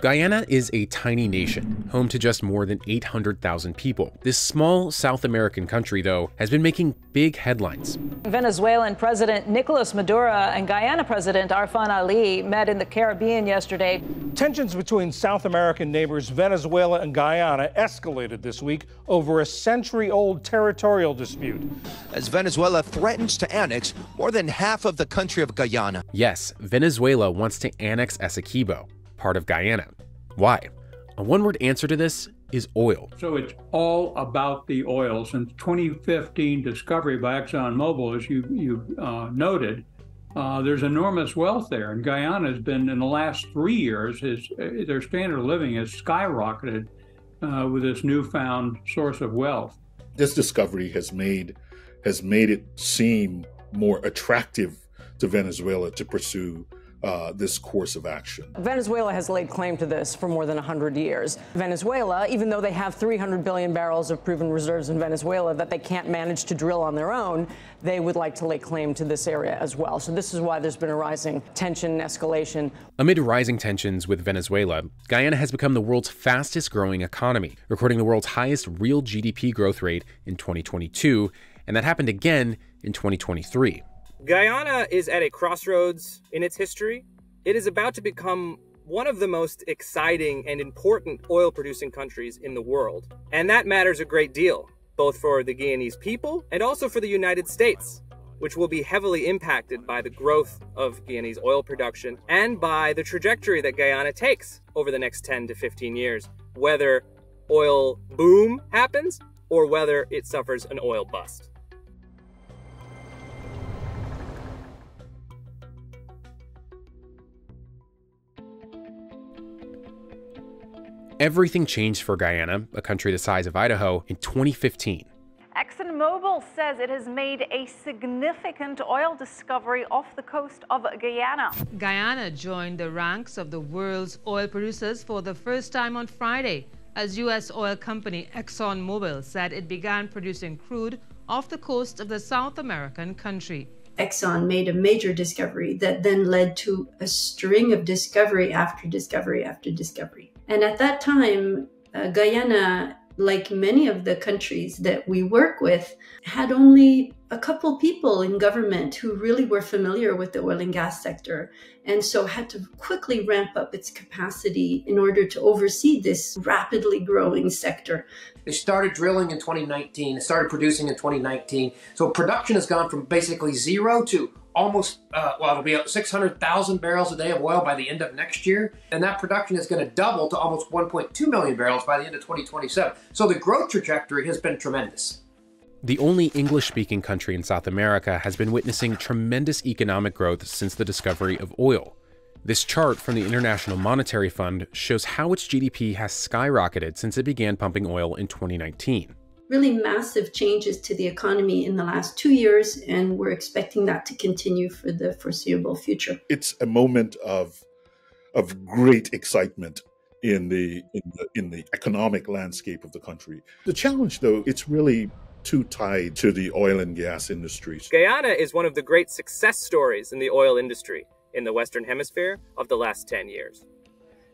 Guyana is a tiny nation, home to just more than 800,000 people. This small South American country, though, has been making big headlines. Venezuelan President Nicolas Maduro and Guyana President Irfaan Ali met in the Caribbean yesterday. Tensions between South American neighbors Venezuela and Guyana escalated this week over a century old territorial dispute. As Venezuela threatens to annex more than half of the country of Guyana. Yes, Venezuela wants to annex Essequibo part of Guyana. Why? A one word answer to this is oil. So it's all about the oil. Since 2015 discovery by ExxonMobil, as you, you uh, noted, uh, there's enormous wealth there. And Guyana has been, in the last three years, his, uh, their standard of living has skyrocketed uh, with this newfound source of wealth. This discovery has made has made it seem more attractive to Venezuela to pursue uh, this course of action. Venezuela has laid claim to this for more than 100 years. Venezuela, even though they have 300 billion barrels of proven reserves in Venezuela that they can't manage to drill on their own, they would like to lay claim to this area as well. So this is why there's been a rising tension and escalation. Amid rising tensions with Venezuela, Guyana has become the world's fastest growing economy, recording the world's highest real GDP growth rate in 2022, and that happened again in 2023. Guyana is at a crossroads in its history. It is about to become one of the most exciting and important oil producing countries in the world. And that matters a great deal, both for the Guyanese people and also for the United States, which will be heavily impacted by the growth of Guyanese oil production and by the trajectory that Guyana takes over the next 10 to 15 years, whether oil boom happens or whether it suffers an oil bust. Everything changed for Guyana, a country the size of Idaho, in 2015. ExxonMobil says it has made a significant oil discovery off the coast of Guyana. Guyana joined the ranks of the world's oil producers for the first time on Friday as U.S. oil company ExxonMobil said it began producing crude off the coast of the South American country. Exxon made a major discovery that then led to a string of discovery after discovery after discovery. And at that time, uh, Guyana, like many of the countries that we work with, had only a couple people in government who really were familiar with the oil and gas sector, and so had to quickly ramp up its capacity in order to oversee this rapidly growing sector. They started drilling in 2019, they started producing in 2019. So production has gone from basically zero to almost, uh, well, it'll be 600,000 barrels a day of oil by the end of next year. And that production is going to double to almost 1.2 million barrels by the end of 2027. So the growth trajectory has been tremendous. The only English speaking country in South America has been witnessing tremendous economic growth since the discovery of oil. This chart from the International Monetary Fund shows how its GDP has skyrocketed since it began pumping oil in 2019 really massive changes to the economy in the last two years, and we're expecting that to continue for the foreseeable future. It's a moment of of great excitement in the in the in the economic landscape of the country. The challenge, though, it's really too tied to the oil and gas industries. Guyana is one of the great success stories in the oil industry in the Western Hemisphere of the last 10 years.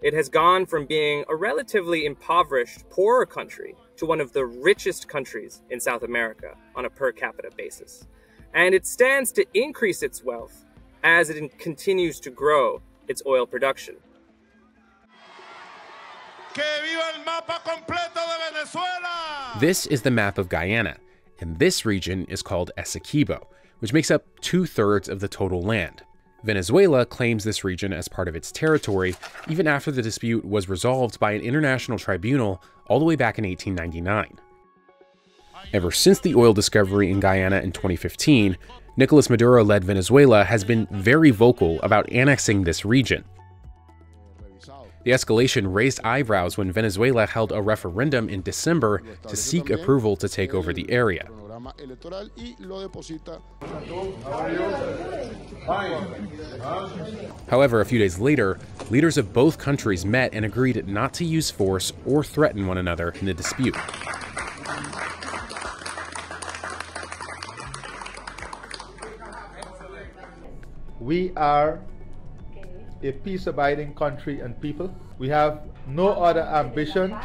It has gone from being a relatively impoverished, poorer country to one of the richest countries in South America on a per capita basis. And it stands to increase its wealth as it continues to grow its oil production. This is the map of Guyana, and this region is called Essequibo, which makes up two thirds of the total land. Venezuela claims this region as part of its territory, even after the dispute was resolved by an international tribunal all the way back in 1899. Ever since the oil discovery in Guyana in 2015, Nicolas Maduro led Venezuela has been very vocal about annexing this region. The escalation raised eyebrows when Venezuela held a referendum in December to seek approval to take over the area. However, a few days later, leaders of both countries met and agreed not to use force or threaten one another in the dispute. We are a peace abiding country and people. We have no other ambition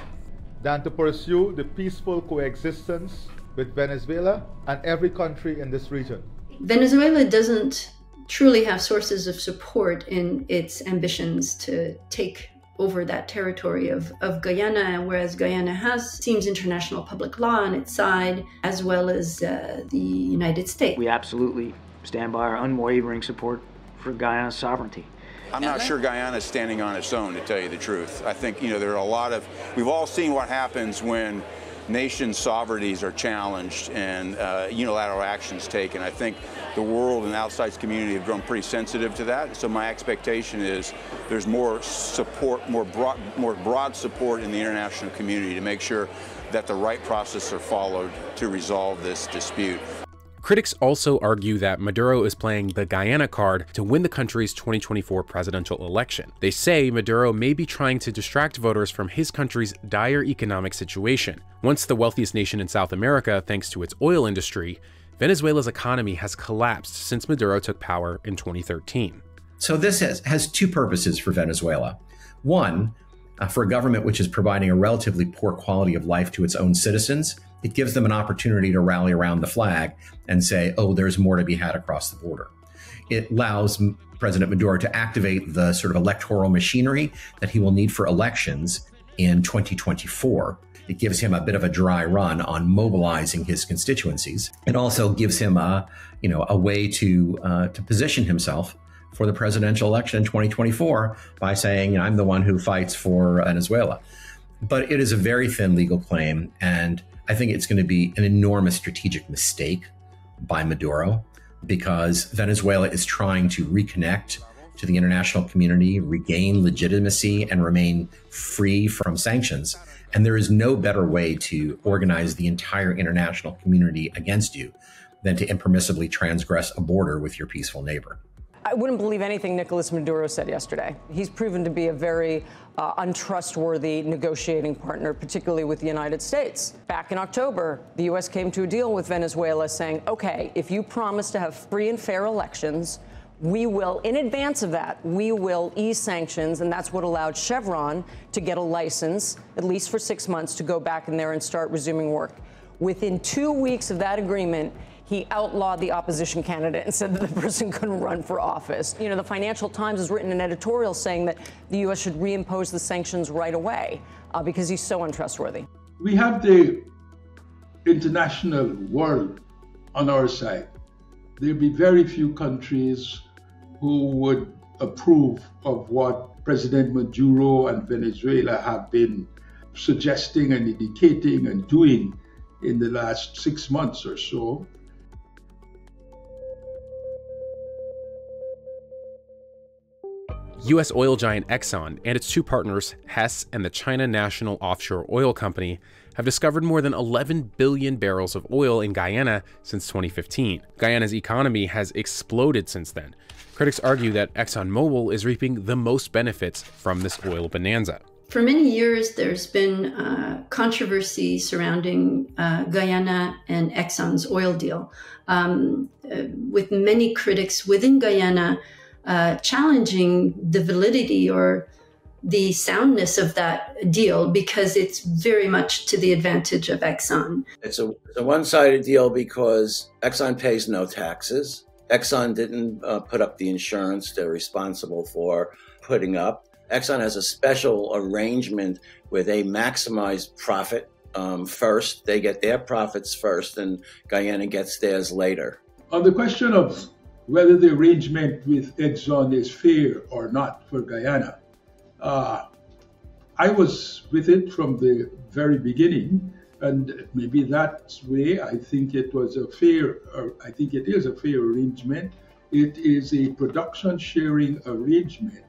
than to pursue the peaceful coexistence with Venezuela and every country in this region. Venezuela doesn't truly have sources of support in its ambitions to take over that territory of, of Guyana, whereas Guyana has seems international public law on its side, as well as uh, the United States. We absolutely stand by our unwavering support for Guyana's sovereignty. I'm not sure Guyana is standing on its own, to tell you the truth. I think, you know, there are a lot of, we've all seen what happens when nation sovereignties are challenged and uh, unilateral actions taken. I think the world and outside community have grown pretty sensitive to that. So my expectation is there's more support, more broad, more broad support in the international community to make sure that the right processes are followed to resolve this dispute. Critics also argue that Maduro is playing the Guyana card to win the country's 2024 presidential election. They say Maduro may be trying to distract voters from his country's dire economic situation. Once the wealthiest nation in South America thanks to its oil industry, Venezuela's economy has collapsed since Maduro took power in 2013. So this has, has two purposes for Venezuela. One, uh, for a government which is providing a relatively poor quality of life to its own citizens, it gives them an opportunity to rally around the flag and say, oh, there's more to be had across the border. It allows President Maduro to activate the sort of electoral machinery that he will need for elections in 2024. It gives him a bit of a dry run on mobilizing his constituencies. It also gives him a, you know, a way to uh, to position himself for the presidential election in 2024 by saying, "I'm the one who fights for Venezuela." But it is a very thin legal claim, and I think it's going to be an enormous strategic mistake by Maduro because Venezuela is trying to reconnect to the international community, regain legitimacy, and remain free from sanctions. And there is no better way to organize the entire international community against you than to impermissibly transgress a border with your peaceful neighbor. I wouldn't believe anything Nicolas Maduro said yesterday. He's proven to be a very uh, untrustworthy negotiating partner, particularly with the United States. Back in October, the U.S. came to a deal with Venezuela saying, okay, if you promise to have free and fair elections, we will, in advance of that, we will ease sanctions, and that's what allowed Chevron to get a license, at least for six months, to go back in there and start resuming work. Within two weeks of that agreement, he outlawed the opposition candidate and said that the person couldn't run for office. You know, the Financial Times has written an editorial saying that the U.S. should reimpose the sanctions right away uh, because he's so untrustworthy. We have the international world on our side. There'd be very few countries who would approve of what President Maduro and Venezuela have been suggesting and indicating and doing in the last six months or so. U.S. oil giant Exxon and its two partners, Hess and the China National Offshore Oil Company, have discovered more than 11 billion barrels of oil in Guyana since 2015. Guyana's economy has exploded since then. Critics argue that ExxonMobil is reaping the most benefits from this oil bonanza. For many years, there's been uh, controversy surrounding uh, Guyana and Exxon's oil deal, um, uh, with many critics within Guyana uh, challenging the validity or the soundness of that deal because it's very much to the advantage of Exxon. It's a, a one sided deal because Exxon pays no taxes. Exxon didn't uh, put up the insurance they're responsible for putting up. Exxon has a special arrangement where they maximize profit um, first. They get their profits first, and Guyana gets theirs later. On the question of whether the arrangement with Exxon is fair or not for Guyana. Uh, I was with it from the very beginning, and maybe that's way I think it was a fair, or I think it is a fair arrangement. It is a production sharing arrangement.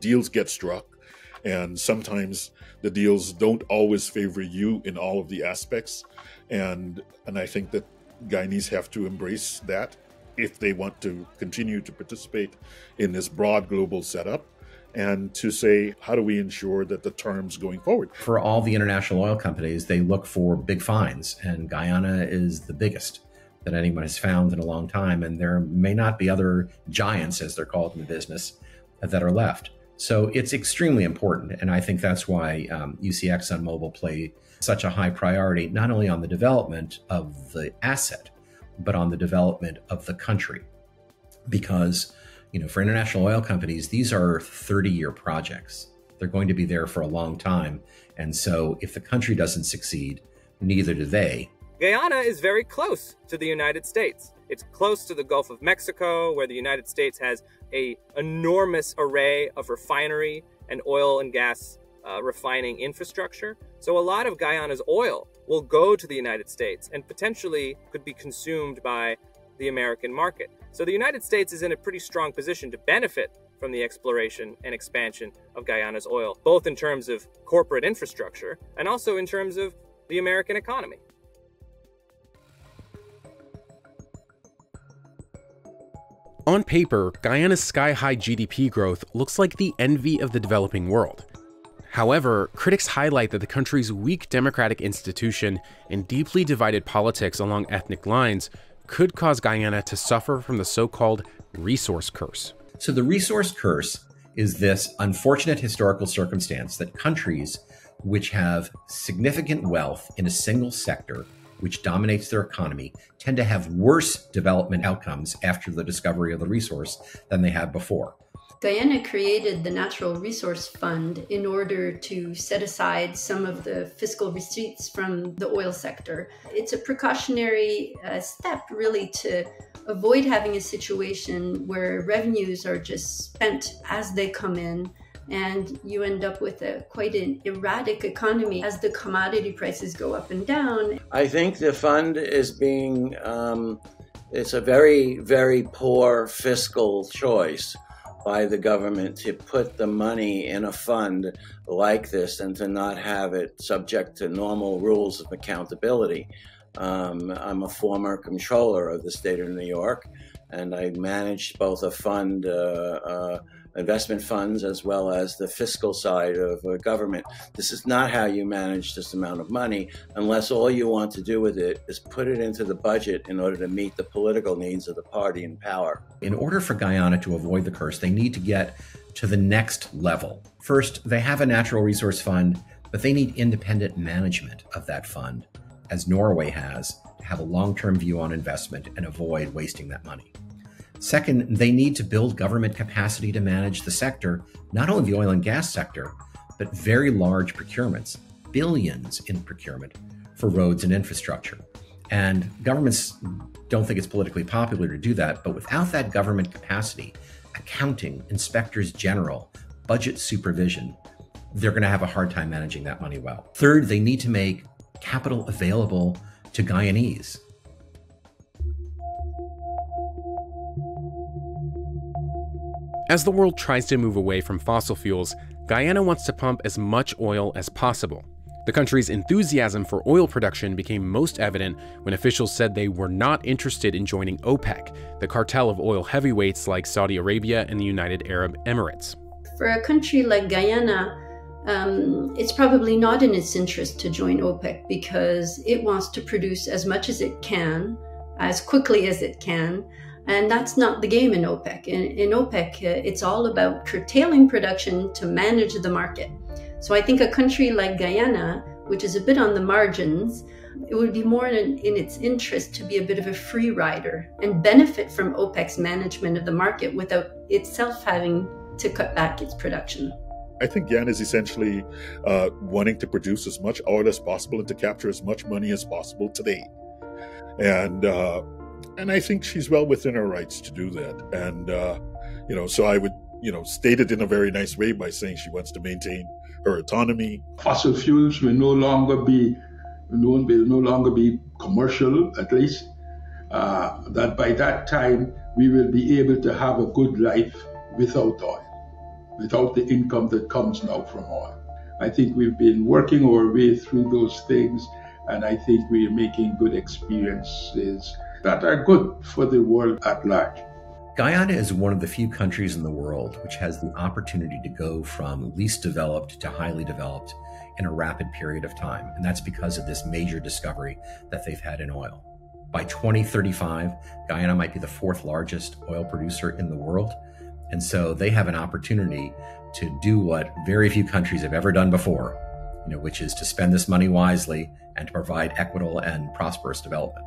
Deals get struck, and sometimes the deals don't always favor you in all of the aspects and and i think that guyanese have to embrace that if they want to continue to participate in this broad global setup and to say how do we ensure that the terms going forward for all the international oil companies they look for big finds and guyana is the biggest that anyone has found in a long time. And there may not be other giants, as they're called in the business, that are left. So it's extremely important. And I think that's why um, you see ExxonMobil play such a high priority, not only on the development of the asset, but on the development of the country. Because, you know, for international oil companies, these are 30 year projects. They're going to be there for a long time. And so if the country doesn't succeed, neither do they. Guyana is very close to the United States. It's close to the Gulf of Mexico, where the United States has a enormous array of refinery and oil and gas uh, refining infrastructure. So a lot of Guyana's oil will go to the United States and potentially could be consumed by the American market. So the United States is in a pretty strong position to benefit from the exploration and expansion of Guyana's oil, both in terms of corporate infrastructure and also in terms of the American economy. On paper, Guyana's sky high GDP growth looks like the envy of the developing world. However, critics highlight that the country's weak democratic institution and deeply divided politics along ethnic lines could cause Guyana to suffer from the so called resource curse. So, the resource curse is this unfortunate historical circumstance that countries which have significant wealth in a single sector which dominates their economy, tend to have worse development outcomes after the discovery of the resource than they had before. Guyana created the Natural Resource Fund in order to set aside some of the fiscal receipts from the oil sector. It's a precautionary uh, step, really, to avoid having a situation where revenues are just spent as they come in and you end up with a quite an erratic economy as the commodity prices go up and down. I think the fund is being um, it's a very very poor fiscal choice by the government to put the money in a fund like this and to not have it subject to normal rules of accountability. Um, I'm a former controller of the state of New York, and I managed both a fund. Uh, uh, investment funds as well as the fiscal side of uh, government. This is not how you manage this amount of money unless all you want to do with it is put it into the budget in order to meet the political needs of the party in power. In order for Guyana to avoid the curse, they need to get to the next level. First, they have a natural resource fund, but they need independent management of that fund, as Norway has, to have a long term view on investment and avoid wasting that money. Second, they need to build government capacity to manage the sector, not only the oil and gas sector, but very large procurements, billions in procurement for roads and infrastructure. And governments don't think it's politically popular to do that, but without that government capacity, accounting, inspectors general, budget supervision, they're going to have a hard time managing that money well. Third, they need to make capital available to Guyanese. As the world tries to move away from fossil fuels, Guyana wants to pump as much oil as possible. The country's enthusiasm for oil production became most evident when officials said they were not interested in joining OPEC, the cartel of oil heavyweights like Saudi Arabia and the United Arab Emirates. For a country like Guyana, um, it's probably not in its interest to join OPEC because it wants to produce as much as it can, as quickly as it can, and that's not the game in OPEC. In, in OPEC, uh, it's all about curtailing production to manage the market. So I think a country like Guyana, which is a bit on the margins, it would be more in, in, its interest to be a bit of a free rider and benefit from OPEC's management of the market without itself having to cut back its production. I think Guyana is essentially uh, wanting to produce as much oil as possible and to capture as much money as possible today. And uh, and I think she's well within her rights to do that. And uh, you know, so I would you know state it in a very nice way by saying she wants to maintain her autonomy. Fossil fuels will no longer be will no longer be commercial, at least. Uh, that by that time we will be able to have a good life without oil, without the income that comes now from oil. I think we've been working our way through those things, and I think we're making good experiences that are good for the world at large. Guyana is one of the few countries in the world which has the opportunity to go from least developed to highly developed in a rapid period of time. And that's because of this major discovery that they've had in oil. By 2035, Guyana might be the fourth largest oil producer in the world. And so they have an opportunity to do what very few countries have ever done before, you know, which is to spend this money wisely and to provide equitable and prosperous development.